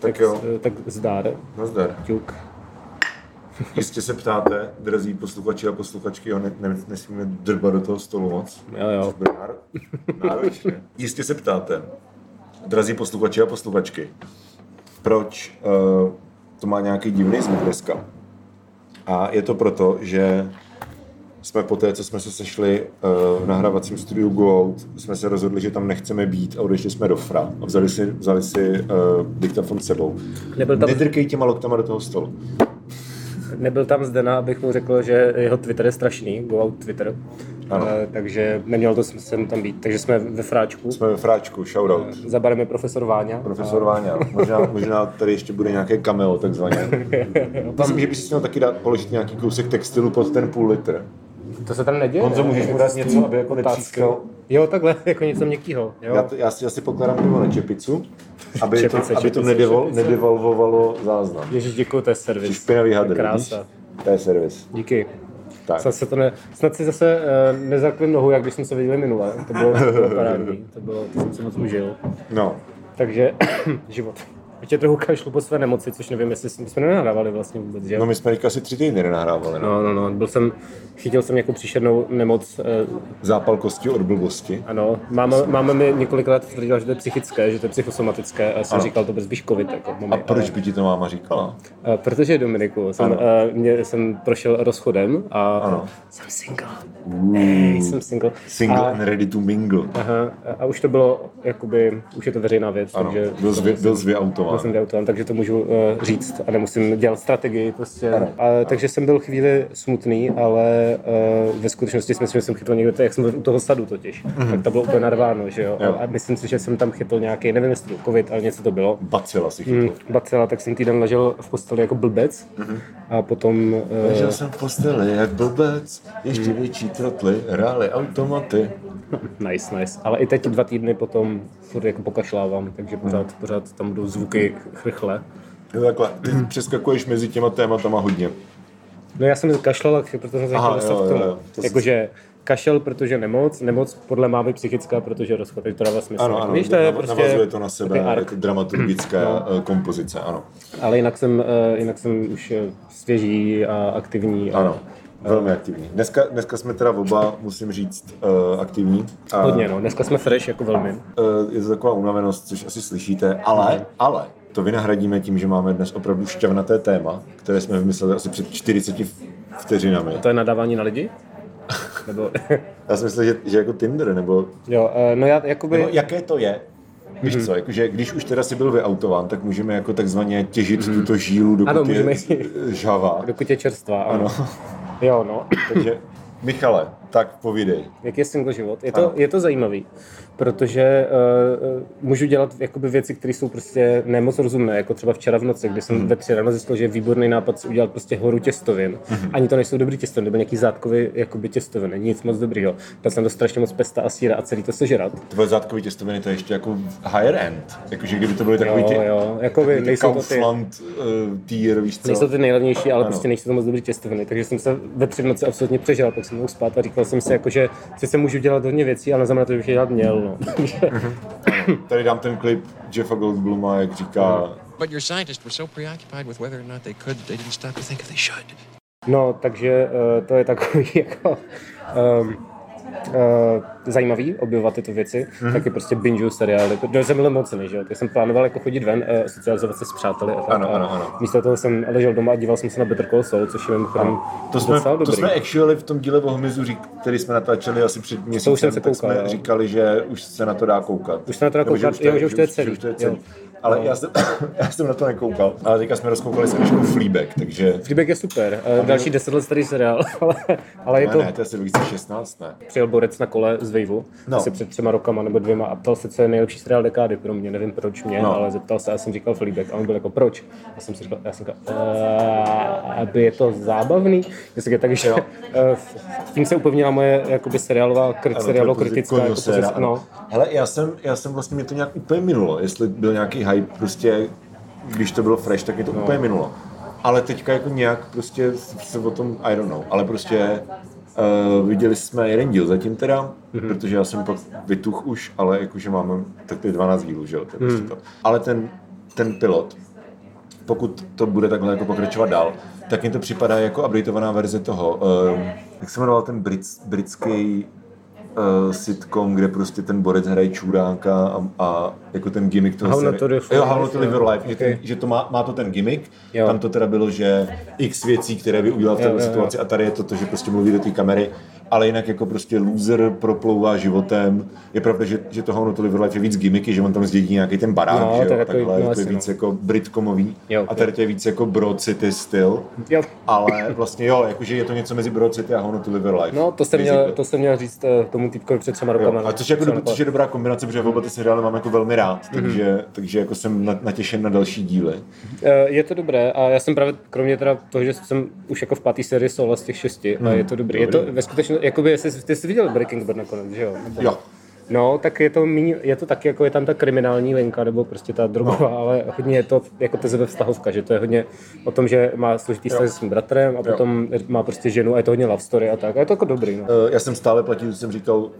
Tak jo. Tak zdár. Nazdar. Ťuk. Jistě se ptáte, drazí posluchači a posluchačky, jo, ne, ne, nesmíme drbat do toho stolu moc. Jo, jo. Náro- náročné. Jistě se ptáte, drazí posluchači a posluchačky, proč uh, to má nějaký divný zvuk dneska. A je to proto, že jsme po té, co jsme se sešli uh, v nahrávacím studiu Go Out, jsme se rozhodli, že tam nechceme být a odešli jsme do Fra a vzali si, vzali si uh, diktafon s sebou. Nebyl tam- Nedrkej těma loktama do toho stolu. Nebyl tam Zdena, abych mu řekl, že jeho Twitter je strašný, go out Twitter. Ano. Eh, takže neměl to smysl tam být. Takže jsme ve Fráčku. Jsme ve Fráčku, shoutout. Za barem je profesor Váňa. Profesor Váňa. Možná, možná tady ještě bude nějaké cameo, takzvaně. Myslím, že bys si měl taky dát, položit nějaký kousek textilu pod ten půl litr. To se tam neděje. Honzo, můžeš mu dát něco, aby jako netřískal? Jo, takhle, jako něco měkkýho. Jo. Já, to, já si asi pokládám pivo na čepicu, aby to, Čepice, aby to čepice, nedevol, čepice. nedevalvovalo záznam. Ježíš, děkuji, to je servis. Špinavý hadr, Krása. To je servis. Díky. Tak. Snad, se to ne, snad si zase uh, nezakli nohu, jak když jsme se viděli minule. To bylo, to bylo parádní. To, bylo, to jsem si moc užil. No, Takže život. Ještě trochu kašlu po své nemoci, což nevím, jestli jsme, jsme nenahrávali vlastně vůbec, že? no my jsme teďka asi tři týdny nenahrávali. No. No, no, no, byl jsem, chytil jsem nějakou příšernou nemoc, eh, Zápal kosti od blbosti. ano, máma, máma mi několikrát tvrdila, že to je psychické, že to je psychosomatické a já jsem Ano. říkal, to bez být covid, jako, mami, A proč by ti to máma říkala? ale, eh, protože Dominiku, jsem, uh, mě, jsem prošel rozchodem a Ano. jsem single. Hey, jsem single. Single a, and ready to mingle. aha, a už to bylo, jakoby, už je to veřejná věc, Ano, takže byl, zvě, byl byl jsem vyautován, takže to můžu uh, říct a nemusím dělat strategii prostě. Ano. A, takže jsem byl chvíli smutný, ale uh, ve skutečnosti si myslím, že jsem chytl někde, to, jak jsem byl u toho sadu totiž, mm-hmm. tak to bylo úplně narváno, že jo? Jo. A, myslím si, že jsem tam chytl nějaký, nevím jestli to byl covid, ale něco to bylo. Bacila si chytl. Mm, bacila, tak jsem týden ležel v posteli jako blbec Mhm. a potom... Uh, Ležel jsem v posteli jak blbec, ještě větší trotly, hráli automaty. nice, nice. Ale i teď dva týdny potom furt jako pokašlávám, takže pořád, pořád tam budou zvuky chrchle. Jo, takhle, ty přeskakuješ mezi těma tématama hodně. No já jsem kašlal, protože jsem se chtěl dostat jo, k tomu. To Jakože kašel, protože nemoc, nemoc podle mámy psychická, protože rozchod, to dává smysl. Ano, ano, Víš, to je prostě navazuje to na sebe, takový ark. jako dramaturgická no. kompozice, ano. Ale jinak jsem, eh, jinak jsem už eh, svěží a aktivní. A Ano, velmi aktivní. Dneska, dneska jsme teda oba, musím říct, uh, aktivní. A, Hodně, no. Dneska jsme fresh jako velmi. Uh, je to taková unavenost, což asi slyšíte, ale, ale, to vynahradíme tím, že máme dnes opravdu šťavnaté téma, které jsme vymysleli asi před 40 vteřinami. To je nadávání na lidi? Nebo, Já jsem myslel, že, že jako Tinder, nebo, jo, eh, no já jakoby... nebo jaké to je? Víš co, jakože když už teda si byl vyautován, tak můžeme jako takzvaně těžit tuto žílu, dokud Ano, je můžeme. žhavá. Dokud je čerstvá, ano. Jo, no. Takže, Michale, tak povídej. Jak je single život? Je to, je to zajímavý, protože uh, můžu dělat jakoby věci, které jsou prostě nemoc rozumné, jako třeba včera v noci, kdy jsem Mhm. ve tři ráno zjistil, že je výborný nápad si udělat prostě horu těstovin. Mhm. Ani to nejsou dobrý těstoviny, nebo nějaký zátkový jakoby těstoviny, nic moc dobrýho. Dal jsem to strašně moc pesta a síra a celý to sežrat. Tvoje zátkové těstoviny, to je ještě jako higher end. Jakože kdyby to byly takový Jo, ty, jo, jakoby takový ty nejsou to ty, Kaufland uh, tier, víš co? nejsou ty nejlevnější, ale Ano. prostě nejsou to moc dobrý těstoviny. Takže jsem se ve tři noci absolutně přežral, pak jsem mohl spát a říkal jsem si, jako, že sice můžu dělat hodně věcí, ale neznamená to, že bych je dělat měl. No. Tady dám ten klip Jeffa Goldbluma, jak říká, But your scientists were so preoccupied with whether or not they could, they didn't stop to think if they should. No, takže uh, to je takový jako um, zajímavý objevovat tyto věci, Mhm. mm-hmm. taky prostě binge seriály, protože jsem byl mocný, že jo, tak jsem plánoval jako chodit ven, uh, socializovat se s přáteli a tak. Ano, ano, ano. Místo toho jsem ležel doma a díval jsem se na Better Call Saul, což je mimochodem To jsme, docela to dobrý. jsme actually v tom díle o hmyzu, který jsme natáčeli asi před měsícem, jsem se tak koukal, jsme jo. říkali, že už se na to dá koukat. Už se na to dá koukat, jo, že už to je celý, Ale já jsem, já jsem na to nekoukal. Ale teďka jsme rozkoukali s Eliškou Fleabag, takže... Feedback je super, uh, další deset let starý seriál, ale, ale je Ne, to, ne, to je asi 2016, ne? přijel borec na kole z Vejvu, No. no. asi před třema rokama nebo dvěma a ptal se, co je nejlepší seriál dekády pro mě, nevím proč mě, No. no. ale zeptal se, já jsem říkal Fleabag a on byl jako proč? Já jsem si říkal, já jsem říkal, "Eh, aby je to zábavný, já jsem říkal, takže Jo. eh, tím se upevnila moje jakoby seriálová, kri, Ano, seriálo to je kritická, jako ano. no. Hele, já jsem, já jsem vlastně, mě to nějak úplně minulo, jestli byl nějaký hype, prostě, když to bylo fresh, tak mě to no. úplně minulo. Ale teďka jako nějak prostě se o tom, I don't know, ale prostě uh, viděli jsme jeden díl zatím teda, mm-hmm. protože já jsem pak vytuch už, ale jakože máme tak to je 12 dílů, že jo, to je prostě to. Ale ten, ten pilot pokud to bude takhle jako pokračovat dál, tak mi to připadá jako updateovaná verze toho, uh, jak se jmenoval ten brit, britský uh, sitcom, kde prostě ten borec hraje čuránka a, a jako ten gimmick toho How to live Jo, How to live your life, že, ten, že to má, má to ten gimmick, Jo. tam to teda bylo, že x věcí, které by udělal v této situaci a tady je to to, že prostě mluví do té kamery, ale jinak jako prostě loser proplouvá životem. Je pravda, že, že to How not to live your life je víc gimmicky, že on tam zdědí nějaký ten barák, No, že jo, to je takový- takhle, no, to je víc no. jako britkomový Jo, a tady to je víc jako Broad City styl. Jo. Ale vlastně jo, jakože je to něco mezi Broad City a How not to live your life. No, to jsem, měl, to jsem měl říct eh, tomu týpkovi před třema Jo, rokama. a což je, jako, dob- což je dobrá kombinace, protože oba ty seriály mám jako velmi rád, Mhm. takže, takže jako jsem na- natěšen na další díly. Eh, Je to dobré a já jsem právě, kromě teda toho, že jsem už jako v páté sérii Sola z těch šesti a je to dobrý. Je to ve skutečnosti, jakoby, jestli, ty jsi viděl Breaking Bad nakonec, že jo? Nebo- Jo. No, tak je to, míň, je to taky, jako je tam ta kriminální linka, nebo prostě ta drogová, No. ale hodně je to jako tezeve vztahovka, že to je hodně o tom, že má složitý vztah se svým bratrem a potom má prostě ženu a je to hodně love story a tak. A je to jako dobrý, no. Eh, Já jsem stále platil, co jsem říkal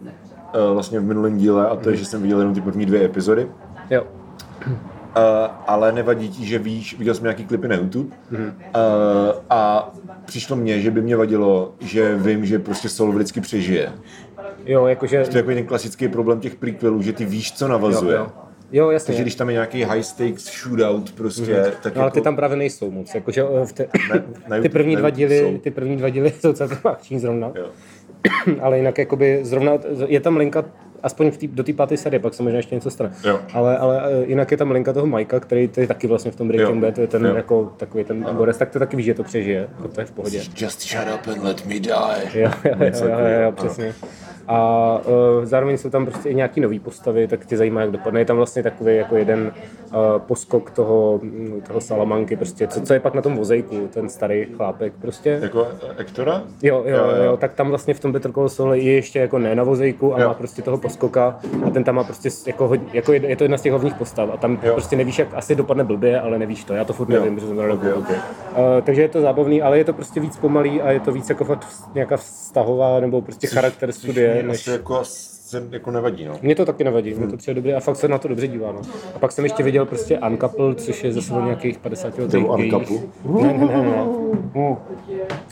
eh, vlastně v minulém díle, a to je, že jsem viděl jenom ty první dvě epizody. Jo. Uh, ale nevadí ti, že víš, viděl jsem nějaký klipy na YouTube uh, a přišlo mně, že by mě vadilo, že vím, že prostě Sol vždycky přežije. Jo, jakože... To je jako ten klasický problém těch prequelů, že ty víš, co navazuje. Jo, jo. Jo, jasně. Takže když tam je nějaký high stakes shootout prostě, tak No, ale jako... ty tam právě nejsou moc, jakože eh, v te, Ne- na ty YouTube- první dva YouTube díly, jsou. ty první dva díly jsou celkem akční zrovna, Jo. ale jinak jakoby zrovna, je tam linka aspoň v tý, do té páté série, pak se možná ještě něco stane. Jo. Ale, ale eh, jinak je tam linka toho Mikea, který je taky vlastně v tom Breaking. Bad, to je ten Jo. jako takový ten borec, tak to taky víš, že to přežije, to je v pohodě. Just shut up and let me die. Jo, jo, jo, jo, jo, jo, přesně. A uh, zároveň jsou tam prostě i nějaký nový postavy, tak tě zajímá, jak dopadne. Je tam vlastně takový jako jeden uh, poskok toho, mm, toho Salamanky, prostě, co, co je pak na tom vozejku, ten starý chlápek prostě. Jako Ektora? Jo, jo, jo, jo, tak tam vlastně v tom Better Call Saul je ještě jako ne na vozejku a Jo. má prostě toho poskoka a ten tam má prostě jako, jako je, je, to jedna z těch hlavních postav a tam Jo. prostě nevíš, jak asi dopadne blbě, ale nevíš to, já to furt Jo. nevím, protože jsem to Ok, nedokoukal. ok. Uh, takže je to zábavný, ale je to prostě víc pomalý a je to víc jako fakt nějaká vztahová nebo prostě charakter studie, Mě než... asi jako, se jako nevadí, no. Mně to taky nevadí, mě to přijde dobrý a fakt se na to dobře dívá. No. A pak jsem ještě viděl prostě Uncoupled, což je zase o nějakých 50 letech. Nebo gayích. Uncoupled? Ne, ne, ne, ne.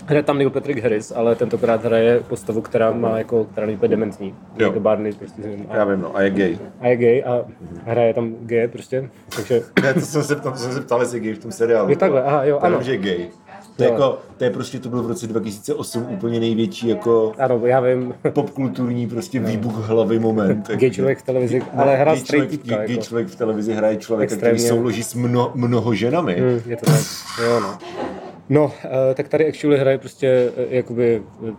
Hraje tam Neil Patrick Harris, ale tentokrát hraje postavu, která má jako, která není úplně dementní. Jo. Jako Barney prostě. s ním. Já A, vím, no. A je gay. a je gay a hraje tam gay prostě. Takže Ne, to jsem se ptal, to jsem se ptal, jestli je gay v tom seriálu. Je takhle, aha, jo, ano. že je gay. To jako, to je prostě, to byl v roce 2008 úplně největší jako ano, já vím, popkulturní prostě výbuch hlavy moment. gay člověk v televizi, ale hra gay člověk, týpka. gay Jako. člověk v televizi hraje člověka, který Extrémně. souloží s mno, mnoho ženami. Mm, je to tak, jo no. No, eh, tak tady actually hraje prostě eh, jakoby eh,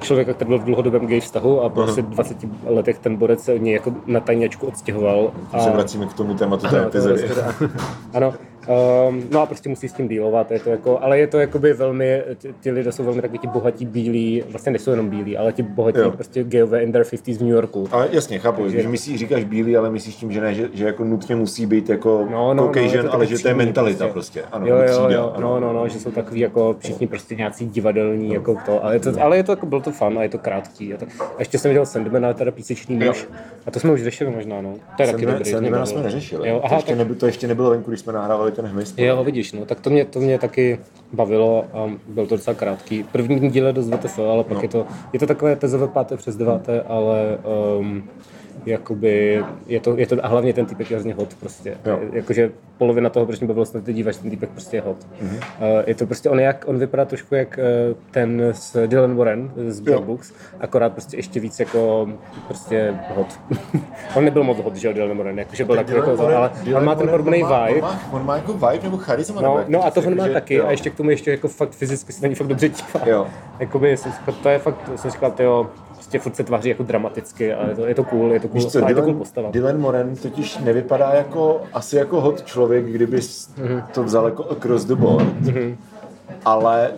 člověka, který byl v dlouhodobém gay vztahu a po asi 20 letech ten borec se od něj jako na tajňačku odstěhoval. A... Se vracíme k tomu tématu té epizody. Ano, um, no a prostě musí s tím dealovat, je to jako, ale je to jakoby velmi, ti, lidé jsou velmi takový ti bohatí bílí, vlastně nejsou jenom bílí, ale ti bohatí Jo. prostě gayové in their 50s v New Yorku. Ale jasně, chápu, že myslíš, říkáš bílý, ale myslíš tím, že ne, že, že jako nutně musí být jako No, no, no, je Caucasian, to ale taky že to je mentalita prostě. Ano, jo, jo, třída, jo, ano. no, no, no, že jsou takový jako všichni prostě nějací divadelní, jako to, ale je to, ale je to jako, byl to fun a je to krátký. A, to, a ještě jsem viděl Sandmana, teda písečný muž, a to jsme už řešili možná, no. To je taky dobrý. Sandmana jsme neřešili. Jo, to, ještě nebylo, to ještě nebylo venku, když jsme nahrávali ten hmyz. jo, vidíš, no, tak to mě, to mě taky bavilo a byl to docela krátký. První díl je dost VTF, ale pak No. je to, je to takové tezové páté přes deváté, ale um, jakoby, je to, je to, a hlavně ten typek je hrozně hot prostě. Jo. Jakože polovina toho, proč mě bavilo se na to dívat, že ten typek prostě je hot. Mhm. Mm-hmm. Uh, je to prostě, on, jak, on vypadá trošku jak uh, ten s Dylan Warren z Black. Books, akorát prostě ještě víc jako prostě hot. on nebyl moc hot, že jo, Dylan Warren, jakože byl takový jako, ale on má ten podobný vibe. On má, on má jako vibe nebo charisma? nebo No, jak no a to říct, on má taky jo. a ještě k tomu ještě jako fakt fyzicky se na ní fakt dobře dívá. Jo. Jakoby jsem to je fakt, jsem říkal, tyjo, prostě furt se tváří jako dramaticky a je to, je to cool, je to cool, Víš co, a je to cool Dylan, postava. Dylan Moran totiž nevypadá jako, asi jako hot člověk, kdyby Mhm. to vzal jako across the board, ale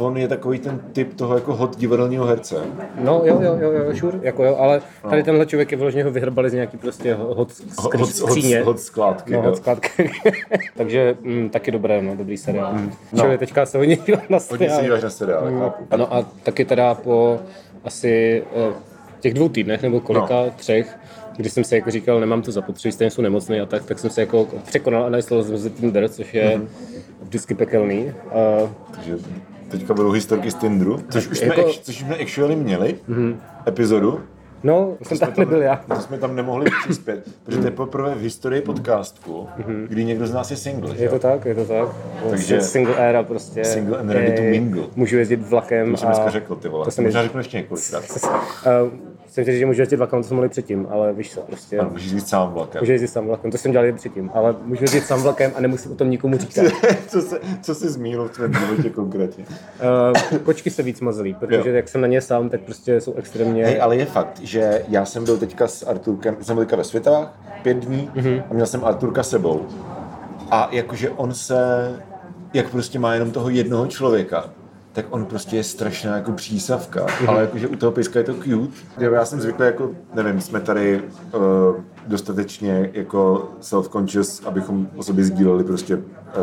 on je takový ten typ toho jako hot divadelního herce. No jo, jo, jo, jo, sure, jako jo, ale tady tenhle člověk je vyloženě ho vyhrbali z nějaký prostě hot Hot, skří- hot, skříně. hot skládky. No, hot skládky. Takže mm, taky dobré, no, dobrý seriál. No. Čili teďka se hodně dívám na Hodně se seriál. díváš na seriál, chápu. Ano a taky teda po asi eh, těch dvou týdnech nebo kolika, no. třech, když jsem si jako říkal, nemám to zapotřebí, stejně jsou nemocný a tak, tak jsem se jako překonal a nainstaloval jsem si Tinder, což je Mhm. vždycky pekelný. A Takže teďka budou historky z Tinderu, což už jsme, Jako- jako... což jsme actually měli, epizodu. no, jsem tam nebyl já. To jsme tam nemohli přispět, protože to je poprvé v historii podcastu, kdy někdo z nás je single. že Je jo? to tak, je to tak. Takže- single era prostě. Single and ready to Eh, mingle. Můžu jezdit vlakem. To jsem dneska řekl, ty vole. To jsem Možná řeknu ještě několikrát. Uh, jsem říct, že můžu jezdit vlakem, to jsme mohli předtím, ale víš co, prostě. Ano, můžeš jít sám vlakem. Můžu jezdit sám vlakem, to jsem dělal i předtím, ale můžu jezdit sám vlakem a nemusím o tom nikomu říkat. co, se, co jsi zmínil v tvém životě konkrétně? Uh, kočky se víc mazlí, protože Jo. jak jsem na ně sám, tak prostě jsou extrémně... Hej, ale je fakt, že já jsem byl teďka s Arturkem, jsem byl teďka ve Světách pět dní Mhm. a měl jsem Arturka sebou. A jakože on se, jak prostě má jenom toho jednoho člověka, tak on prostě je strašná jako přísavka, Mhm. ale jakože u toho pejska je to cute. Já jsem zvyklý jako, nevím, jsme tady uh, dostatečně jako self-conscious, abychom o sobě sdíleli prostě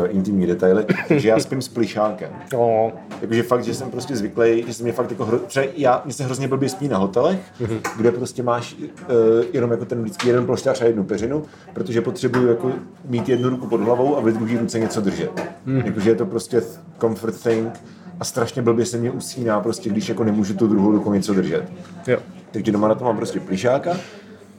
intimní detaily, že já spím s plišákem. No, Jakože fakt, že jsem prostě zvyklý, že se mě fakt jako hro... třeba já, mě se hrozně blbě spí na hotelech, mm-hmm. kde prostě máš uh, jenom jako ten vždycky jeden ploštář a jednu peřinu, protože potřebuju jako mít jednu ruku pod hlavou a ve druhé ruce něco držet. Mm-hmm. Jakože je to prostě comfort thing a strašně blbě se mě usíná prostě, když jako nemůžu tu druhou rukou něco držet. jo. Takže doma na to mám prostě plišáka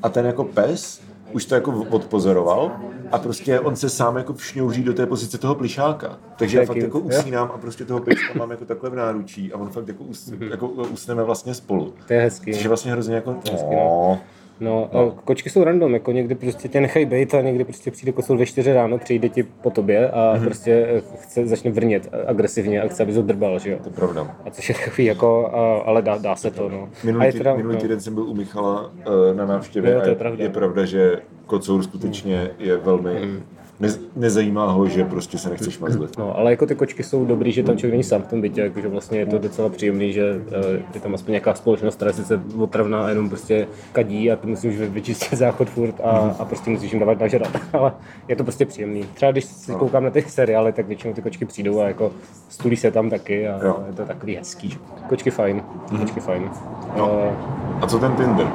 a ten jako pes už to jako odpozoroval a prostě on se sám jako všňouří do té pozice toho plišáka. Takže já fakt jako usínám a prostě toho pejska mám jako takhle v náručí a on fakt jako, us, jako usneme vlastně spolu. To je hezký. Což je vlastně hrozně jako... Hezky, no. No, a kočky jsou random, jako někdy prostě tě nechají být a někdy prostě přijde kosour ve 4 ráno, přijde ti po tobě a Mhm. prostě eh, chce, začne vrnět agresivně a chce, aby ho drbal, že jo. To je pravda. A což je takový jako, a, ale dá, dá se to, no. a Minulý, je tý, teda, minulý no. týden jsem byl u Michala uh, na návštěvě to je a je, pravda. je pravda, že kocour skutečně je velmi... Mm. Ne, nezajímá ho, že prostě se nechceš mazlit. No, ale jako ty kočky jsou dobrý, že tam člověk není sám v tom bytě, jakože vlastně je to docela příjemný, že eh, je tam aspoň nějaká společnost, která je sice otravná a jenom prostě kadí a ty musíš vy- vyčistit záchod furt a, a prostě musíš jim dávat nažrat, ale je to prostě příjemný. Třeba když si koukám na ty seriály, tak většinou ty kočky přijdou a jako stulí se tam taky a Jo. je to takový hezký. Kočky fajn, kočky fajn. No. Eh, A co ten Tinder?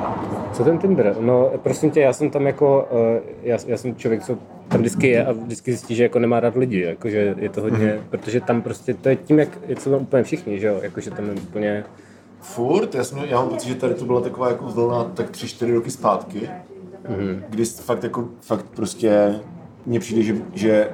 Co ten Tinder? No, prosím tě, já jsem tam jako, uh, já, já jsem člověk, co tam vždycky je a vždycky zjistí, že jako nemá rád lidi, jakože je to hodně, mm-hmm. protože tam prostě, to je tím, jak jsou tam úplně všichni, že jo, jakože tam je úplně, Furt, já, jsem, já mám pocit, že tady to byla taková jako vlna tak tři, čtyři roky zpátky, mm-hmm. kdy fakt jako, fakt prostě mně přijde, že, že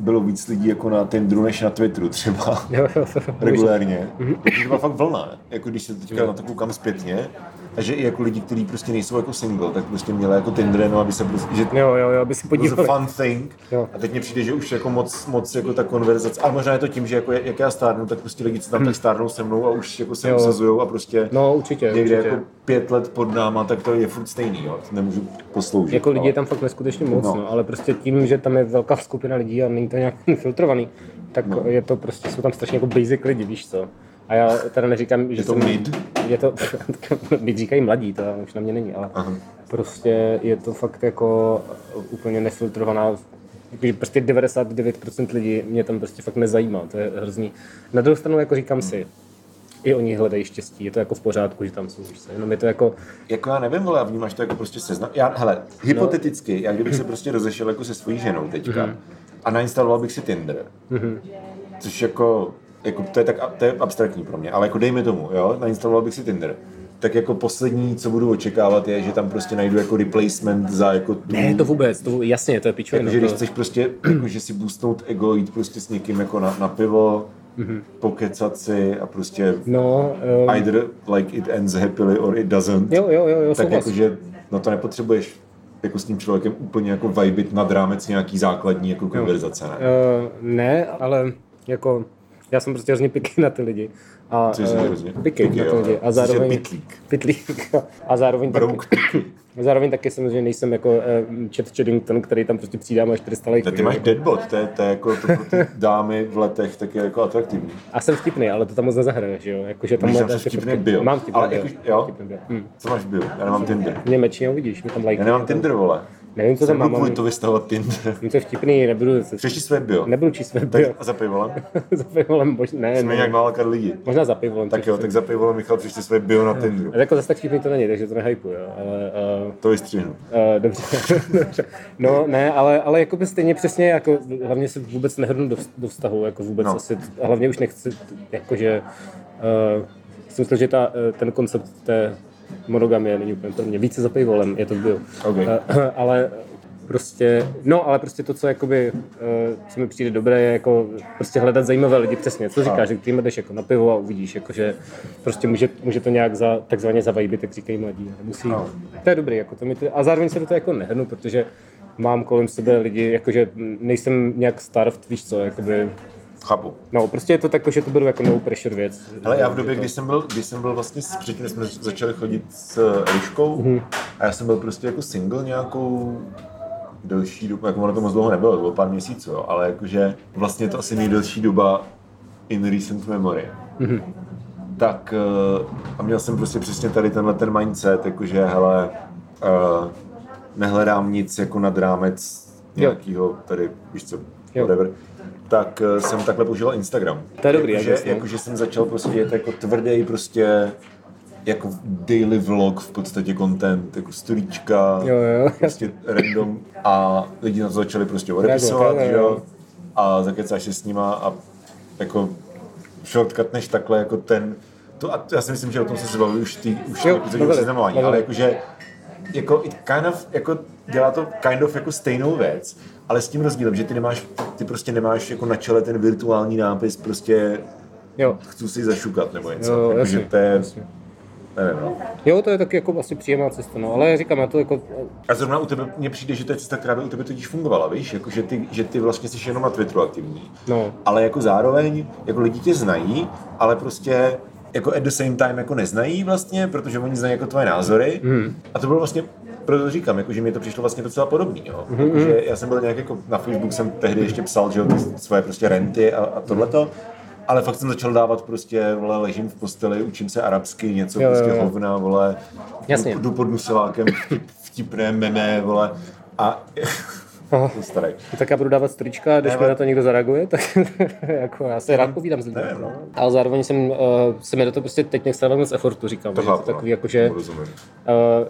bylo víc lidí jako na Tinderu než na Twitteru třeba. jo, jo, to, regulérně. Mm-hmm. Takže to byla fakt vlna, jako když se teďka na to koukám zpětně, a že i jako lidi, kteří prostě nejsou jako single, tak prostě měli jako Tinder, no aby se prostě, že jo, jo, jo, aby si podívali. fun thing. Jo. A teď mi přijde, že už jako moc, moc jako ta konverzace, a možná je to tím, že jako jak já stárnu, tak prostě lidi, co tam tak stárnou se mnou a už jako se Jo. usazujou a prostě No, určitě, někde určitě. jako pět let pod náma, tak to je furt stejný, jo. Nemůžu posloužit. Jako lidi ale- je tam fakt neskutečně moc, No. no. ale prostě tím, že tam je velká skupina lidí a není to nějak filtrovaný, tak no. je to prostě, jsou tam strašně jako basic lidi, víš co. A já teda neříkám, že Je to jsem, mid? Je to, mid říkají mladí, to už na mě není, ale Aha. prostě je to fakt jako úplně nefiltrovaná prostě 99% lidí mě tam prostě fakt nezajímá, to je hrozný. Na druhou stranu jako říkám si, i oni hledají štěstí, je to jako v pořádku, že tam jsou, víš co, jenom je to jako, Jako já nevím, ale vnímáš to jako prostě seznam. Já, hele, hypoteticky, já kdybych se prostě rozešel jako se svojí ženou teďka Mhm. a nainstaloval bych si Tinder, což jako, jako to, je tak, to je abstraktní pro mě, ale jako dejme tomu, jo, nainstaloval bych si Tinder, tak jako poslední, co budu očekávat, je, že tam prostě najdu jako replacement za jako tu... ne, to vůbec, to jasně, to je pičovina. Jakože když to- chceš prostě, jako, že si boostnout ego, jít prostě s někým jako na, na pivo, pokecat si a prostě No, um, either like it ends happily or it doesn't. jo, jo, jo, jo tak souhlas. jakože no to nepotřebuješ jako s tím člověkem úplně jako vibit nad rámec nějaký základní jako konverzace, ne? Uh, ne, ale jako já jsem prostě hrozně piky na ty lidi. A, Co jsi eh, hrozně? Piky Piky, na ty jo. lidi. A zároveň... pitlík. Pitlík. A zároveň Brouk. taky, zároveň taky samozřejmě nejsem jako uh, Chet Cheddington, který tam prostě přijde a má 400 lajků. Ty máš deadbot, to je, to je jako to pro ty dámy v letech tak je jako atraktivní. A jsem vtipný, ale to tam moc nezahraješ, jo? Jakože tam Víš, tam ty vtipný byl. Mám vtipný Ale byl. jakož- jo? Vtipný byl. Hm. Co máš byl? Já nemám Tinder. Němečně uvidíš, mi tam lajky. Já nemám Tinder, vole. Nevím, co tam Nebudu mám. kvůli to vystahovat Tinder. Jsem to vtipný, nebudu, Přečti své bio. nebudu číst své Tak bio. a za pivolem. za pivolem, možná, ne, Jsme nějak ne, nalakat lidi. možná za pivolem. Tak jo, tak za pivolem Michal přečti své bio na Tinderu. Ale jako zase tak vtipný to není, takže to nehypuju, jo, ale uh, To vystřihnu. Uh, dobře, dobře. No ne, ale, ale jako by stejně přesně, jako hlavně se vůbec nehrnu do, do vztahu, jako vůbec No. asi, a hlavně už nechci, jakože, uh, jsem myslel, že ta, eh, ten koncept té monogamie není úplně pro mě, více za pivolem, je to byl. OK. Uh, ale prostě, no ale prostě to, co jakoby, uh, co mi přijde dobré, je jako prostě hledat zajímavé lidi, přesně, co říkáš, že ty jdeš jako na pivo a uvidíš, jakože prostě může, může to nějak za, takzvaně zavajbit, tak říkají mladí, nemusí, No. to je dobrý, jako to mi to, a zároveň se do toho jako nehrnu, protože mám kolem sebe lidi, jakože nejsem nějak starved, víš co, jakoby, Chápu. no prostě je to tak, že to beru jako no pressure věc. Ale já v době, kdy jsem byl, když jsem byl vlastně, s- předtím jsme začali chodit s Eliškou, Mhm. a já jsem byl prostě jako single nějakou delší dobu, jako ono to moc dlouho nebylo, to bylo pár měsíců, jo, ale jakože vlastně to asi nejdelší doba in recent memory. Mhm. Tak eh, a měl jsem prostě přesně tady tenhle ten mindset, jakože hele, uh, nehledám nic jako nad rámec nějakého tady, víš co, Jo. Tak eh, jsem takhle používal Instagram. To je dobrý, jakože, jak jasně. jakože jsem začal prostě jet jako tvrdý prostě jako daily vlog v podstatě content, jako storíčka, Jo, jo. prostě random a lidi na to začali prostě odepisovat, že jo, a zakecáš se s nima a jako shortcutneš takhle jako ten, to, a já si myslím, že o tom se bavili už ty, už Jo, epizodě bavili, seznamování, ale jakože jako it kind of, jako dělá to kind of jako stejnou věc, ale s tím rozdílem, že ty nemáš, ty prostě nemáš jako na čele ten virtuální nápis prostě Jo, chci si zašukat nebo něco, jo, jakože jasně, to je, nevím, no. Jo, to je taky jako asi příjemná cesta, no, ale říkám, já to jako, A zrovna u tebe mně přijde, že to je cesta, která by u tebe totiž fungovala, víš? Jako, že, ty, že ty vlastně jsi jenom na Twitteru aktivní. No. Ale jako zároveň, jako lidi tě znají, ale prostě jako at the same time jako neznají vlastně, protože oni znají jako tvoje názory. Mm. A to bylo vlastně, proto to říkám, jako, že mi to přišlo vlastně docela podobný. Jo? Mm. Jako, že já jsem byl nějak jako, na Facebook jsem tehdy ještě psal, že jo, ty svoje prostě renty a, a tohleto. Ale fakt jsem začal dávat prostě, vole, ležím v posteli, učím se arabsky, něco Jo, prostě jo, hovna, vole, Jasně. jdu pod nuselákem, vtip, vtipné meme, vole, a jsem starý. tak já budu dávat strička, když mi na to někdo zareaguje, tak jako já se rád povídám s lidmi. Nevím, no. Ale zároveň jsem, uh, se mi do toho prostě teď nechce moc efortu, říkám. To že to chápu, takový no. jako, že. Uh,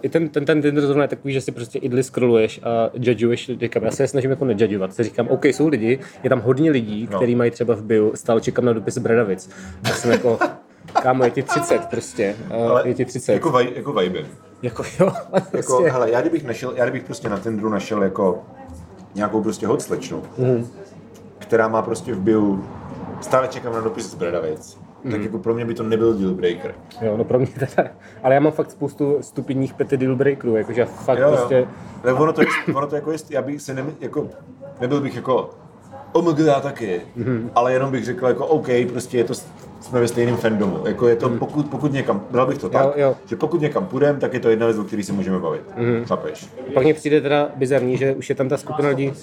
I ten, ten, ten Tinder zrovna je takový, že si prostě idly scrolluješ a judgeuješ, říkám, já se je snažím jako nejudgeovat, si říkám, OK, jsou lidi, je tam hodně lidí, No. kteří mají třeba v bio, stále čekám na dopis Bradavic. Já jsem jako, kámo, je ti 30 prostě, uh, Ale je ti 30. jako, vaj, jako vibe. jako jo, Jako, prostě, hele, já kdybych našel, já kdybych prostě na Tinderu našel jako nějakou prostě hot slečnu, Mhm. která má prostě v bio stále čekám na dopis z Bradavic, Mhm. tak jako pro mě by to nebyl deal breaker. jo, no pro mě teda, ale já mám fakt spoustu stupidních petty deal breakerů, jakože já fakt Jo, prostě, jo. Ale ono to, je, ono to jako je, já bych se ne, jako, nebyl bych jako OMG, já taky, mm-hmm. ale jenom bych řekl jako OK, prostě je to, jsme ve stejném fandomu. Jako je to, mm. pokud, pokud někam, bral bych to tak, jo. že pokud někam půjdeme, tak je to jedna věc, o které se můžeme bavit. Mm. Chápeš? Pak mně přijde teda bizarní, že už je tam ta skupina lidí,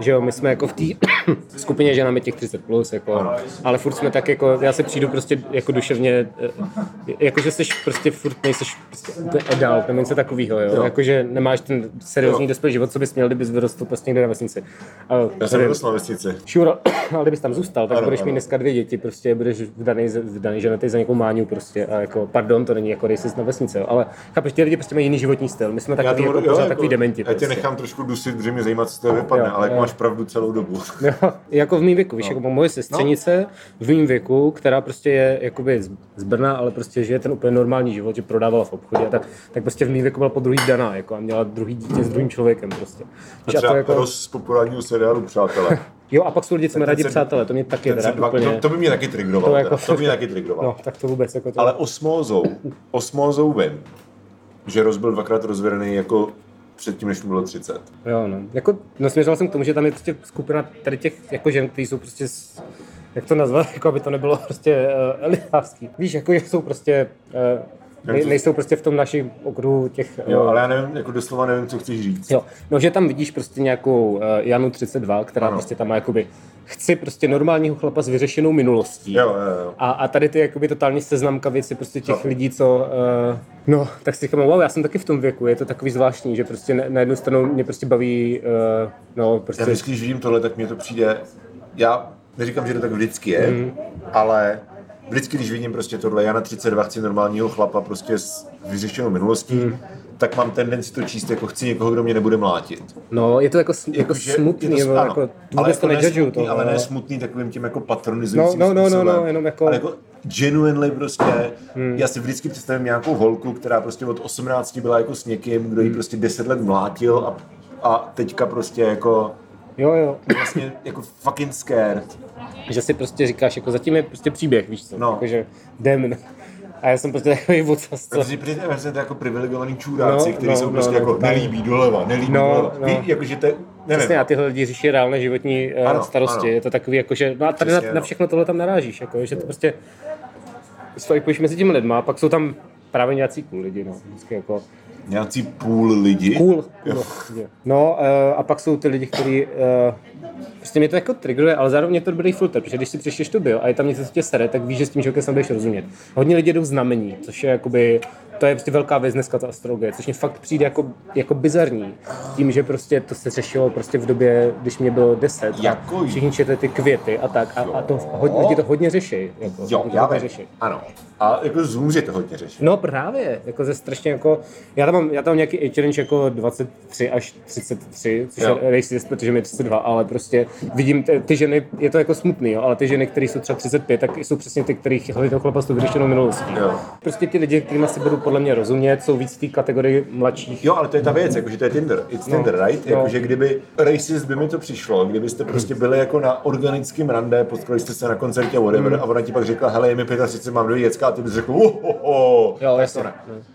že jo, my jsme jako v té skupině, že nám je těch 30 plus, jako, ale furt jsme tak jako, já se přijdu prostě jako duševně, eh, jako že jsi prostě furt nejseš prostě adult, nebo něco takového, jo? Jo. jako že nemáš ten seriózní Jo. dospělý život, co bys měl, kdybys vyrostl prostě někde na vesnici. A, Já jsem vyrostl na vesnici. Sure, ale kdybys tam zůstal, tak Ano, budeš mít ano. dneska dvě děti, prostě budeš vdaný, vdaný ženatý za nějakou máňu prostě a jako, pardon, to není jako racist na vesnici, jo, ale chápeš, ty lidi prostě mají jiný životní styl, my jsme takový, jako, pořád takový dementi. Já tě prostě. nechám trošku dusit, protože mě zajímá, co to vypadne, Jo, ale jako jo. máš pravdu celou dobu. Jo, jako v mém věku, víš, No. jako moje sestřenice v mém věku, která prostě je jakoby z, Brna, ale prostě žije ten úplně normální život, že prodávala v obchodě a tak, tak prostě v mém věku byla po druhý daná, jako a měla druhý dítě s druhým člověkem prostě. A Třeba to jako, z populárního seriálu Přátelé. jo, a pak jsou lidi, co jsme rádi se- přátelé, to mě taky teda dva, úplně, to, to, by mě taky trigrovalo. To jako- to by mě taky trigrovalo. no, tak to vůbec jako to. Ale osmózou, osmózou vím, že Roz byl dvakrát rozvedený jako předtím, než mu bylo 30. Jo, no. Jako, no směřoval jsem k tomu, že tam je prostě skupina tady těch jako žen, kteří jsou prostě, s, jak to nazvat, jako aby to nebylo prostě uh, elitářský. Víš, jako že jsou prostě uh, Ne, nejsou prostě v tom našem okruhu těch... Jo, eh, ale já nevím, jako doslova nevím, co chceš říct. Jo, no že tam vidíš prostě nějakou uh, Janu 32, která Ano. prostě tam má jakoby, chci prostě normálního chlapa s vyřešenou minulostí. Jo, jo, jo. A, a tady ty jakoby totální seznamka věci prostě těch Jo. lidí, co, uh, no, tak si říkám, wow, já jsem taky v tom věku, je to takový zvláštní, že prostě na, na jednu stranu mě prostě baví, uh, no, Já prostě, vždycky, když vidím tohle, tak mně to přijde, já neříkám, že to tak vždycky je, Mhm. ale vždycky, když vidím prostě tohle, já na 32 chci normálního chlapa prostě s vyřešenou minulostí, Mhm. tak mám tendenci to číst, jako chci někoho, kdo mě nebude mlátit. no, je to jako, s- jako že smutný, je to, ano, jako, ale vůbec to ne nejudžuju smutný, to. ale no. ne smutný takovým tím jako patronizujícím No, no, no, no, no, jenom jako- Ale jako genuinely prostě, já si vždycky představím nějakou holku, která prostě od 18 byla jako s někým, kdo Hmm. jí prostě 10 let mlátil a, a teďka prostě jako Jo, jo, vlastně jako fucking scared. Že si prostě říkáš, jako zatím je prostě příběh, víš co, No. jakože jdem. A já jsem prostě takový vocas, co... Protože to jako privilegovaný čůráci, No, kteří no, jsou no, prostě no, jako tak. nelíbí doleva, nelíbí No, doleva. no. Ví, jakože to nevím. Přesně, a tyhle lidi řeší reálné životní uh, Ano, starosti. ano. Je to takový, jako, že, no a tady na, Přesně, na no. všechno tohle tam narážíš, jako, že to prostě swipuješ mezi těmi lidma, a pak jsou tam právě nějací cool lidi, no. Vždycky jako Nějací půl lidi. cool, cool lidi. No uh, a pak jsou ty lidi, kteří uh, prostě mě to jako triggeruje, ale zároveň je to dobrý filtr, protože když si přečteš to bio a je tam něco, co tě sere, tak víš, že s tím člověkem se budeš rozumět. Hodně lidí jdou znamení, což je jakoby, to je prostě velká věc dneska, ta astrologie, což mi fakt přijde jako, jako bizarní. Tím, že prostě to se řešilo prostě v době, když mě bylo 10 Jako a všichni četli ty květy a tak a, a to hodně, lidi to hodně řeší. Jako, Jo, já to vím. řeší. Ano. A jako Zoom, že to hodně řeší. No právě, jako ze strašně jako, já tam mám, já tam mám nějaký age range jako 23 až 33, což Jo. je racist, protože mi je 32, ale prostě vidím ty, ty ženy, je to jako smutný, jo, ale ty ženy, které jsou třeba 35, tak jsou přesně ty, hledají toho chlapa s tou vyřešenou minulostí. Jo. Prostě ty lidi, kterými si budou podle mě rozumět, jsou víc v té kategorii mladších. Jo, ale to je ta věc, jakože to je Tinder. It's Tinder, right? no. Jakože kdyby racist by mi to přišlo, kdybyste prostě byli jako na organickém rande, potkali jste se na koncertě whatever Hmm. a ona ti pak řekla, hele, je mi 35, mám dvě děcka a ty bys řekl, oh, oh, oh. Jo, jasně. to ne.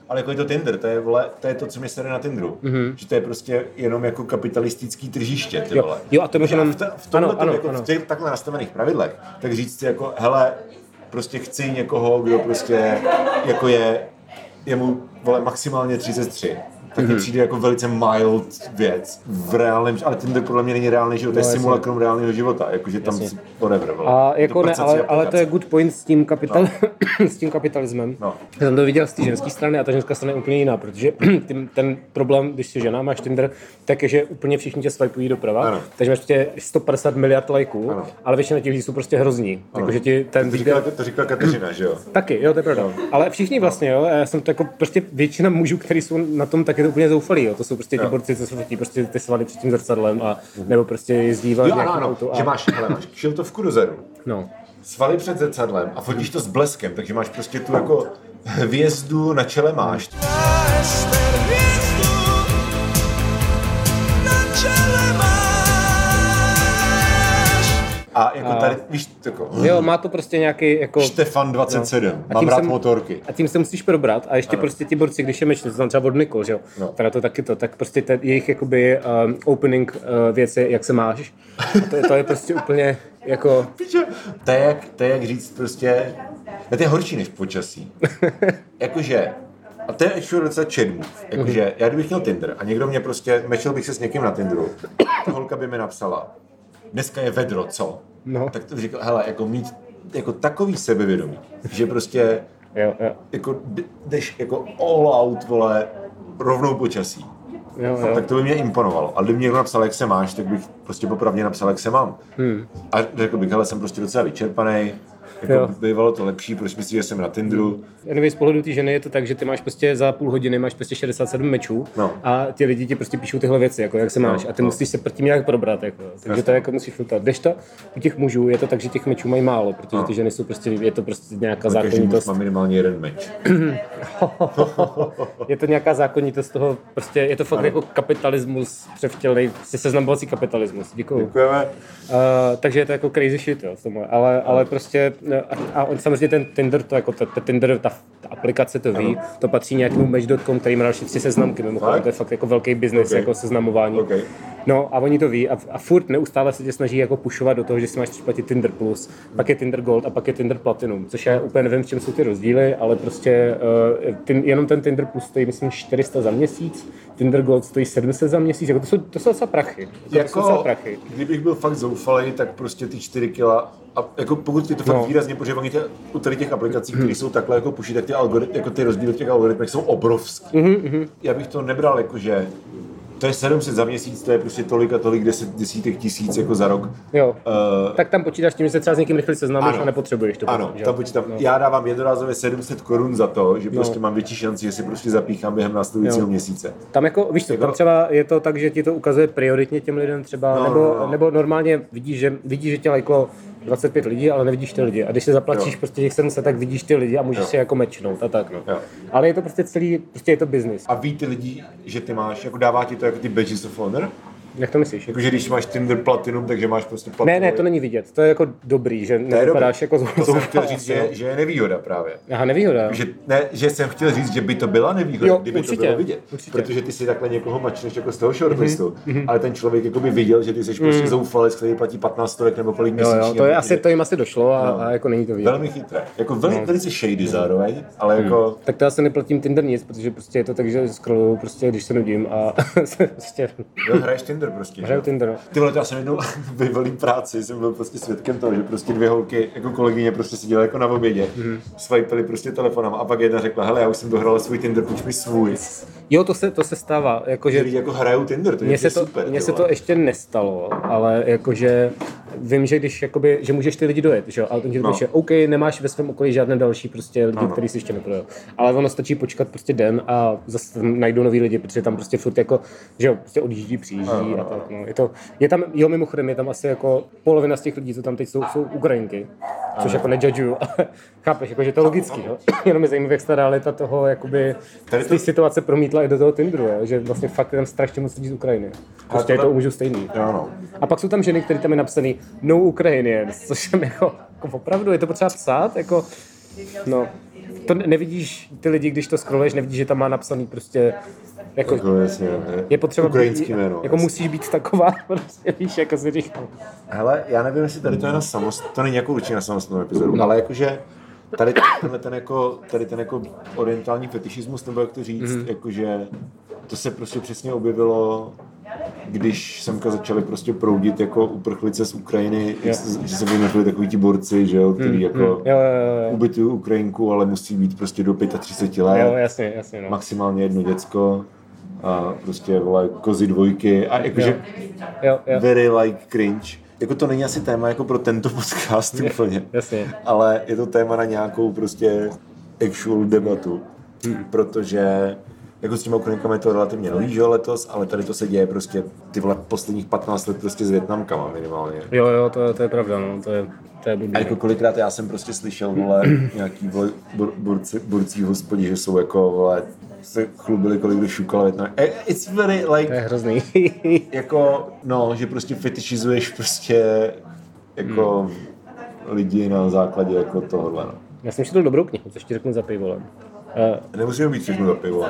Ale jako je to Tinder, to je, vole, to je to, co mi sere na Tinderu. Mm-hmm. Že to je prostě jenom jako kapitalistický tržiště, ty Mhm. Jo, vole. jo, a to jenom- v, ta, v tomhle ano, ano, jako ano. v těch takhle nastavených pravidlech, tak říct si jako, hele, prostě chci někoho, kdo prostě jako je, je mu vole maximálně 33. Tak Mhm. mi přijde jako velice mild věc v reálném, ale Tinder podle mě není reálný život, to je No, simulakrum reálného života, jakože tam Jasně. whatever. vole. A jako ne, ale, ale to je good point s tím, kapital, s tím kapitalismem. No. Já jsem to viděl z té ženské strany a ta ženská strana je úplně jiná, protože tím, ten problém, když si žena máš Tinder, tak je, že úplně všichni tě swipují doprava, Ano. takže máš prostě 150 miliard lajků, Ano. ale většina těch lidí jsou prostě hrozní. Jakože ti ten To říkala, to říkala Kateřina, že jo? Taky, jo, to je pravda. Ale všichni vlastně, jo, já jsem to jako prostě většina mužů, kteří jsou na tom, tak je to úplně zoufalý, jo. To jsou prostě ti borci, co jsou fotí prostě ty svaly před tím zrcadlem a nebo prostě jezdí v Jo, ano, ano. A, že máš, hele, máš kšiltovku do zadu, No. svaly před zrcadlem a fotíš to s bleskem, takže máš prostě tu jako hvězdu na čele máš. A jako tady, víš, jako, Jo, má to prostě nějaký jako... Štefan 27, A mám rád jsem- motorky. A tím se musíš probrat a ještě prostě ti borci, když je meč, to třeba od Nikol, že jo, No. teda to taky to, tak prostě ten, jejich jakoby um, opening uh, věc je, jak se máš. A to, je- to je prostě úplně jako. To je, jak, to je jak říct prostě, no to je horší než počasí. Jakože, a to je ještě docela move. Jakože, já kdybych měl Tinder a někdo mě prostě, mečil bych se s někým na Tinderu, ta holka by mi napsala, dneska je vedro, co? No. Tak to řekl, hele, jako mít jako takový sebevědomí, že prostě jo, jo, jako jdeš jako all out, vole, rovnou počasí. jo, jo. Tak to by mě imponovalo. A kdyby mě někdo napsal, jak se máš, tak bych prostě popravdě napsal, jak se mám. Hmm. A řekl bych, hele, jsem prostě docela vyčerpaný, jako Jo. bývalo to lepší, proč myslíš, že jsem na Tinderu. Anyway, z pohledu té ženy je to tak, že ty máš prostě za půl hodiny máš prostě 67 mečů No. a ty lidi ti prostě píšou tyhle věci, jako jak se máš No, a ty no. musíš se tím nějak probrat, jako. takže Jasně. to jako musíš filtrovat. Když to u těch mužů je to tak, že těch mečů mají málo, protože No. ty ženy jsou prostě, je to prostě nějaká muž zákonitost. má minimálně jeden meč. Je to nějaká zákonitost toho, prostě je to fakt Ano. jako kapitalismus převtělený, prostě seznamovací kapitalismus. Děkuju. Děkujeme. Uh, takže je to jako crazy shit, jo. Ale, ale prostě, no, a, a on samozřejmě ten Tinder, to jako ta, ta Tinder, ta, ta aplikace to ví, to patří nějakému Match.com, který má další tři seznamky, mimochodem, to je fakt jako velký biznis, Ok. jako seznamování. Ok. No a oni to ví a, a furt neustále se tě snaží jako pušovat do toho, že si máš platit Tinder Plus, pak je Tinder Gold a pak je Tinder Platinum, což já úplně nevím, v čem jsou ty rozdíly, ale prostě uh, ten, jenom ten Tinder Plus stojí, myslím, 400 za měsíc, Tinder Gold stojí 700 za měsíc, jako to jsou, to jsou docela prachy. To jsou docela Jako, prachy. kdybych byl fakt zoufalý, tak prostě ty 4 kila a jako pokud ty to fakt No. výrazně, protože oni tě, u tady těch aplikací, které jsou takhle jako puší, tak ty, algorit, jako ty rozdíly v těch algoritmech jsou obrovský. Mhm, Já bych to nebral jako, že to je 700 za měsíc, to je prostě tolik a tolik deset, desítek tisíc jako za rok. Jo. Uh, Tak tam počítáš tím, že se třeba s někým rychle seznámíš Ano. a nepotřebuješ to. ano, tam počítám. No. Já dávám jednorázově 700 korun za to, že prostě mám větší šanci, že si prostě zapíchám během následujícího Jo. měsíce. Tam jako, víš co, Jako- tam třeba je to tak, že ti to ukazuje prioritně těm lidem třeba, No, nebo, no, no. nebo normálně vidíš, že, vidíš, že tě lajklo 25 lidí, ale nevidíš ty lidi. A když se zaplatíš Jo. prostě těch 700, tak vidíš ty lidi a můžeš Jo. si jako mečnout a tak. No. Jo. Ale je to prostě celý, prostě je to business. A ví ty lidi, že ty máš, jako dává ti to jako ty badges of honor? Jak to myslíš? Jakože když máš Tinder Platinum, takže máš prostě Platinum. Ne, ne, to není vidět. To je jako dobrý, že nevypadáš jako To jsem chtěl říct, jo. že, že je nevýhoda právě. Aha, nevýhoda. Že, ne, že jsem chtěl říct, že by to byla nevýhoda, Jo, kdyby určitě, to bylo vidět. určitě. Protože ty si takhle někoho mačneš jako z toho shortlistu, ale ten člověk jako by viděl, že ty jsi prostě zoufalec, který platí 15 stovek nebo kolik Jo, měsíčně. jo, to, je asi, to jim asi došlo a, No. a jako není to vidět. Velmi chytré. Jako veli, velice shady zároveň, ale jako... Tak to asi neplatím Tinder nic, protože prostě je to tak, že scrolluju prostě, když se nudím a prostě Jo, hraješ Tinder prostě. že? hraju Tinder. Ty vole, já jsem jednou vyvolím práci, jsem byl prostě svědkem toho, že prostě dvě holky, jako kolegyně prostě seděly jako na obědě, Mhm. mm. swipely prostě telefonem a pak jedna řekla, hele, já už jsem dohrala svůj Tinder, pojď mi svůj. Jo, to se, to se stává, Že jakože lidi jako hrajou Tinder, to je mně se to, super. mně se to ještě nestalo, ale jakože vím, že když jakoby, že můžeš ty lidi dojet, že jo, ale ten No. píše, OK, nemáš ve svém okolí žádné další prostě lidi, Ano. který si ještě neprojel. Ale ono stačí počkat prostě den a zase najdou nový lidi, protože tam prostě furt jako, že jo, prostě odjíždí, přijíždí Ano, a tak, no. Je to, je tam, jo, mimochodem, je tam asi jako polovina z těch lidí, co tam teď jsou, jsou Ukrajinky, což jako nejudžuju, ale chápeš, jako, že to je logický, jo. Jenom je zajímavé, jak se ta realita toho, jakoby, Tady to- situace promítla i do toho Tinderu, jo, že vlastně fakt je tam strašně moc lidí z Ukrajiny. Prostě je to můžu stejný. Jo, no. A pak jsou tam ženy, které tam je napsaný No Ukrainians, což jsem jako, jako opravdu, je to potřeba psát, jako, no, to ne- nevidíš ty lidi, když to scrolluješ, nevidíš, že tam má napsaný prostě, jako, Jako jasně, ne. je potřeba Ukrajinský být, jméno. jako jasně. musíš být taková, prostě víš, jako si říkám. Hele, já nevím, jestli tady to je na samost... to není jako určitě na samostatnou epizodu, No. ale jakože tady tenhle ten jako, tady ten jako orientální fetišismus, nebo jak to říct, mm-hmm. jakože to se prostě přesně objevilo když semka začali prostě proudit jako uprchlice z Ukrajiny, Jo. že se vymysleli takový ti borci, že jo, který jako Jo, jo, jo, jo. ubytují Ukrajinku, ale musí být prostě do 35 let, jo jasně, jasně, no. maximálně jedno děcko a prostě vole kozy dvojky a jakože very like cringe. Jako to není asi téma jako pro tento podcast úplně, jasně. ale je to téma na nějakou prostě actual debatu, Hmm. protože jako s těma Ukrajinkami je to relativně nový, že letos, ale tady to se děje prostě ty vole posledních 15 let prostě s Větnamkama minimálně. Jo, jo, to, to je pravda, no, to je, to je blbý. A jako kolikrát já jsem prostě slyšel, vole, nějaký vole, bur, burci, burcí hospodí, že jsou jako, vole, se chlubili, kolik kdo šukal Větnam. Eh, It's very, To like, je hrozný. jako, no, že prostě fetišizuješ prostě jako Hmm. lidi na základě jako tohohle, no. Já jsem četl dobrou knihu, což ti řeknu za pivolem. Uh, Nemusíme být všechno za pivo.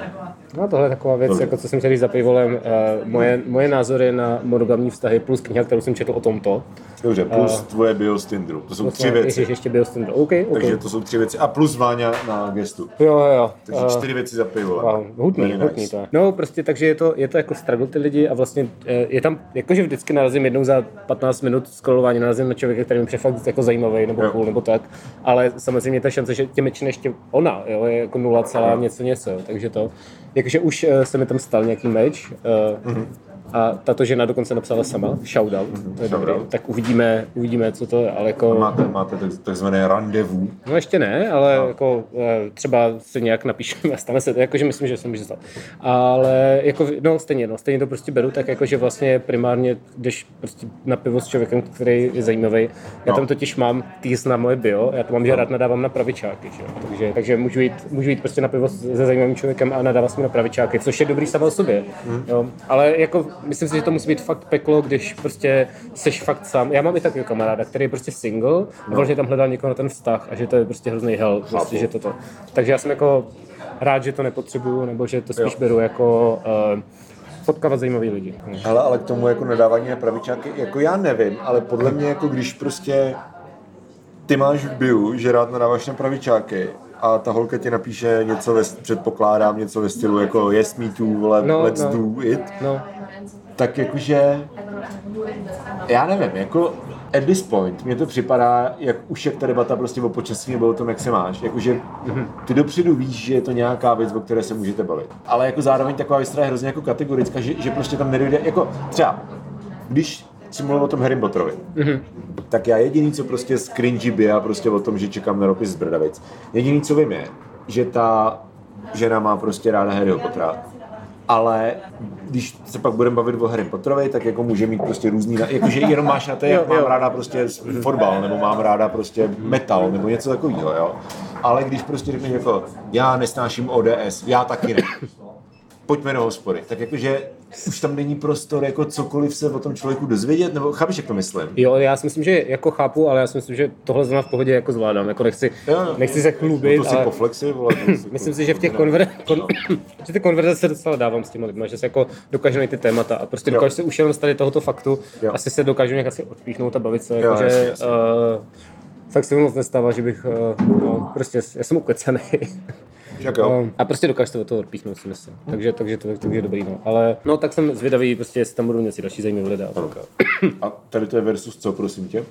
No tohle je taková věc, Dobře. jako co jsem chtěl říct za pivolem. Uh, moje, moje názory na monogamní vztahy plus kniha, kterou jsem četl o tomto. Dobře, plus tvoje bio z Tinderu. To jsou tři věci. Ježiš, ještě byl ten. OK, OK. Takže to jsou tři věci. A plus Váňa na gestu. Jo, jo, jo. Takže Eh, čtyři věci za pivo. Wow, hutný, Very hutný nice. to je. No prostě, takže je to, je to jako struggle ty lidi a vlastně eh, je tam, jakože vždycky narazím jednou za 15 minut scrollování, narazím na člověka, který mi přijde fakt jako zajímavý nebo Jo. cool nebo tak, ale samozřejmě ta šance, že tě mečne ještě ona, jo, je jako nula celá něco něco, jo, takže to, jakože už eh, se mi tam stal nějaký meč, uh, a tato žena dokonce napsala sama, shoutout, to je dobrý, tak uvidíme, uvidíme, co to je, ale jako... Máte, máte tak- takzvané randevu. No ještě ne, ale no. jako eh, třeba se nějak napíšeme a stane se to, jakože myslím, že se může stát. Ale jako, no stejně, no, stejně to prostě beru tak, jako, že vlastně primárně jdeš prostě na pivo s člověkem, který je zajímavý. Já No. tam totiž mám týs na moje bio, já to mám, že rád nadávám na pravičáky, že? Takže, takže můžu, jít, můžu jít prostě na pivo se zajímavým člověkem a nadávat ním na pravičáky, což je dobrý samo o sobě. Hmm. Jo. Ale jako myslím si, že to musí být fakt peklo, když prostě seš fakt sám. Já mám i takového kamaráda, který je prostě single a No. vlastně tam hledal někoho na ten vztah a že to je prostě hrozný hell, prostě, že toto. Takže já jsem jako rád, že to nepotřebuju, nebo že to spíš Jo. beru jako uh, potkávat zajímavý lidi. Hele, ale k tomu jako nadávání na pravičáky, jako já nevím, ale podle mě jako když prostě ty máš v bio, že rád nadáváš na pravičáky a ta holka ti napíše něco, ve, předpokládám, něco ve stylu jako yes me too, vole, No, let's no. do it, No, tak jakože, já nevím, jako at this point mě to připadá, jak už jak ta debata prostě o počasí nebo o tom, jak se máš. Jakože ty dopředu víš, že je to nějaká věc, o které se můžete bavit. Ale jako zároveň taková věc, je hrozně jako kategorická, že, že prostě tam nedojde, jako třeba, když si mluvil o tom Harry Potterovi, tak já jediný, co prostě z cringy bija prostě o tom, že čekám na ropy z Brdavic. Jediný, co vím je, že ta žena má prostě ráda Harryho Pottera. Ale když se pak budeme bavit o Harry Potterovi, tak jako může mít prostě různý, jakože jenom máš na to, jak mám ráda prostě fotbal, nebo mám ráda prostě metal, nebo něco takového, jo. Ale když prostě řekneš jako, já nesnáším ODS, já taky ne. Pojďme do hospody. Tak jakože už tam není prostor jako cokoliv se o tom člověku dozvědět, nebo chápeš, jak to myslím? Jo, já si myslím, že jako chápu, ale já si myslím, že tohle zrovna v pohodě jako zvládám. Jako nechci, Jo, jo. nechci se chlubit, No to si ale poflexi, vole. to si- myslím si, že v těch konver... kon... že ty konverzace docela dávám s těmi lidmi, že se jako dokážu najít ty témata a prostě Jo. dokážu se už jenom z tady tohoto faktu, Jo. asi se dokážu nějak asi odpíchnout a bavit se, Jo, jako, jasně, že jasně. uh, fakt se mi moc nestává, že bych, uh, no, prostě, já jsem ukecený. Jo? A prostě dokážete od toho odpíchnout, si myslím. Takže, takže to, to je dobrý, no. Ale no, tak jsem zvědavý, prostě, jestli tam budou něco další zajímavé lidé. a tady to je versus co, prosím tě?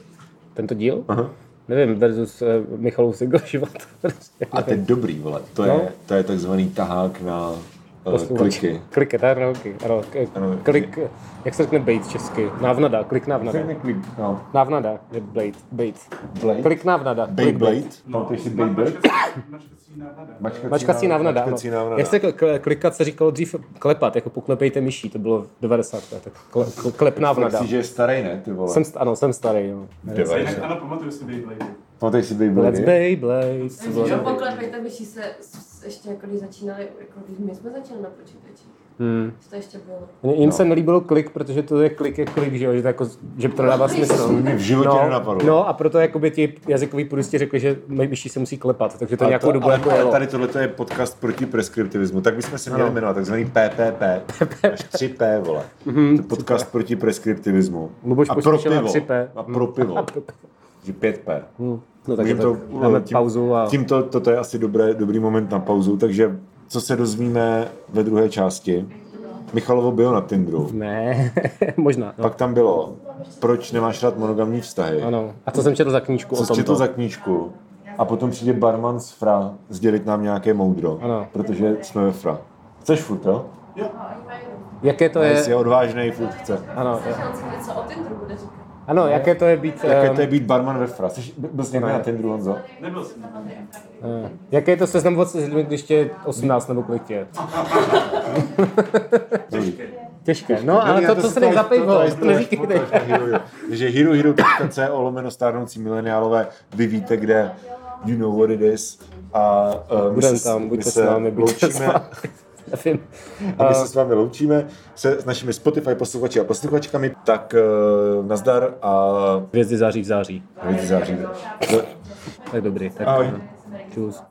Tento díl? Aha. Nevím, versus uh, Michalův single život. prostě. A to je dobrý, vole. To je, No. to je takzvaný tahák na Posluchač. kliky. Kliky, tak no, okay. ano, klik, jak se řekne bait česky? Návnada, klik návnada. Klik, no. Návnada, je blade, bait. Blade? Klik návnada. Beyblade? Pamatuješ si Beyblade? Mačkací návnada. Mačkací návnada. Jak se kl- kl- klikat se říkalo dřív klepat, jako poklepejte myší, to bylo v 90. Tak kle, kle, klep návnada. Myslíš, že je starý, ne, ty vole? Jsem, ano, jsem starý, jo. Ano, pamatuju si Beyblade. Pamatuješ si Let's Beyblade? Beyblade. to bylo Jo, poklepejte myší se s- ještě jako když začínali, jako když my jsme začali na počítači. Hmm. To ještě bylo. Mně- Jim se nelíbilo klik, protože to je klik je klik, že, jo, že, to, jako, že to nedává smysl. Mě v životě no, nenapadlo. No a proto jakoby ti jazykoví puristi řekli, že myší se musí klepat, takže to Ale nějakou dobu ale, jako ale jelo. tady tohle je podcast proti preskriptivismu, tak bychom se měli jmenovat takzvaný PPP, až 3P, vole. To je podcast proti preskriptivismu. Luboš a pro pivo. 3P. A pro pivo. Že 5P. No takže Můžeme to, dáme tím, pauzu a... Tímto toto je asi dobré, dobrý moment na pauzu, takže co se dozvíme ve druhé části? Michalovo bylo na Tinderu. Ne, možná. No. Pak tam bylo, proč nemáš rád monogamní vztahy? Ano. A co jsem četl za knížku Co o jsi četl tomto? za knížku? A potom přijde barman z Fra sdělit nám nějaké moudro, Ano. protože jsme ve Fra. Chceš furt, jo? Jaké to A jestli je je... odvážný, furt chce. Ano, je- Slyšel jsem něco o Tinderu, bude říkat. Ano, jaké to je být... Jaké ehm, to je být barman ve Fra? Jsi, byl jsi někdy Ne. na Tinderu, Honzo? Nebyl jsem. eh, Jaké je to seznamovat se s lidmi, když tě je 18 nebo kolik tě je? Těžké. No, ale to, to se dej za pivo, to neříkejte. Takže herohero.co lomeno stárnoucí mileniálové, vy víte, kde you know what it is. A uh, my Budem se, tam, my buďte s se námi, buďte s loučíme, námi. Nevím. a my se s vámi loučíme se s našimi Spotify posluchači a posluchačkami, tak uh, nazdar a Hvězdy září v září. vidí září. Tak dobrý. Tak, Ahoj. Čus.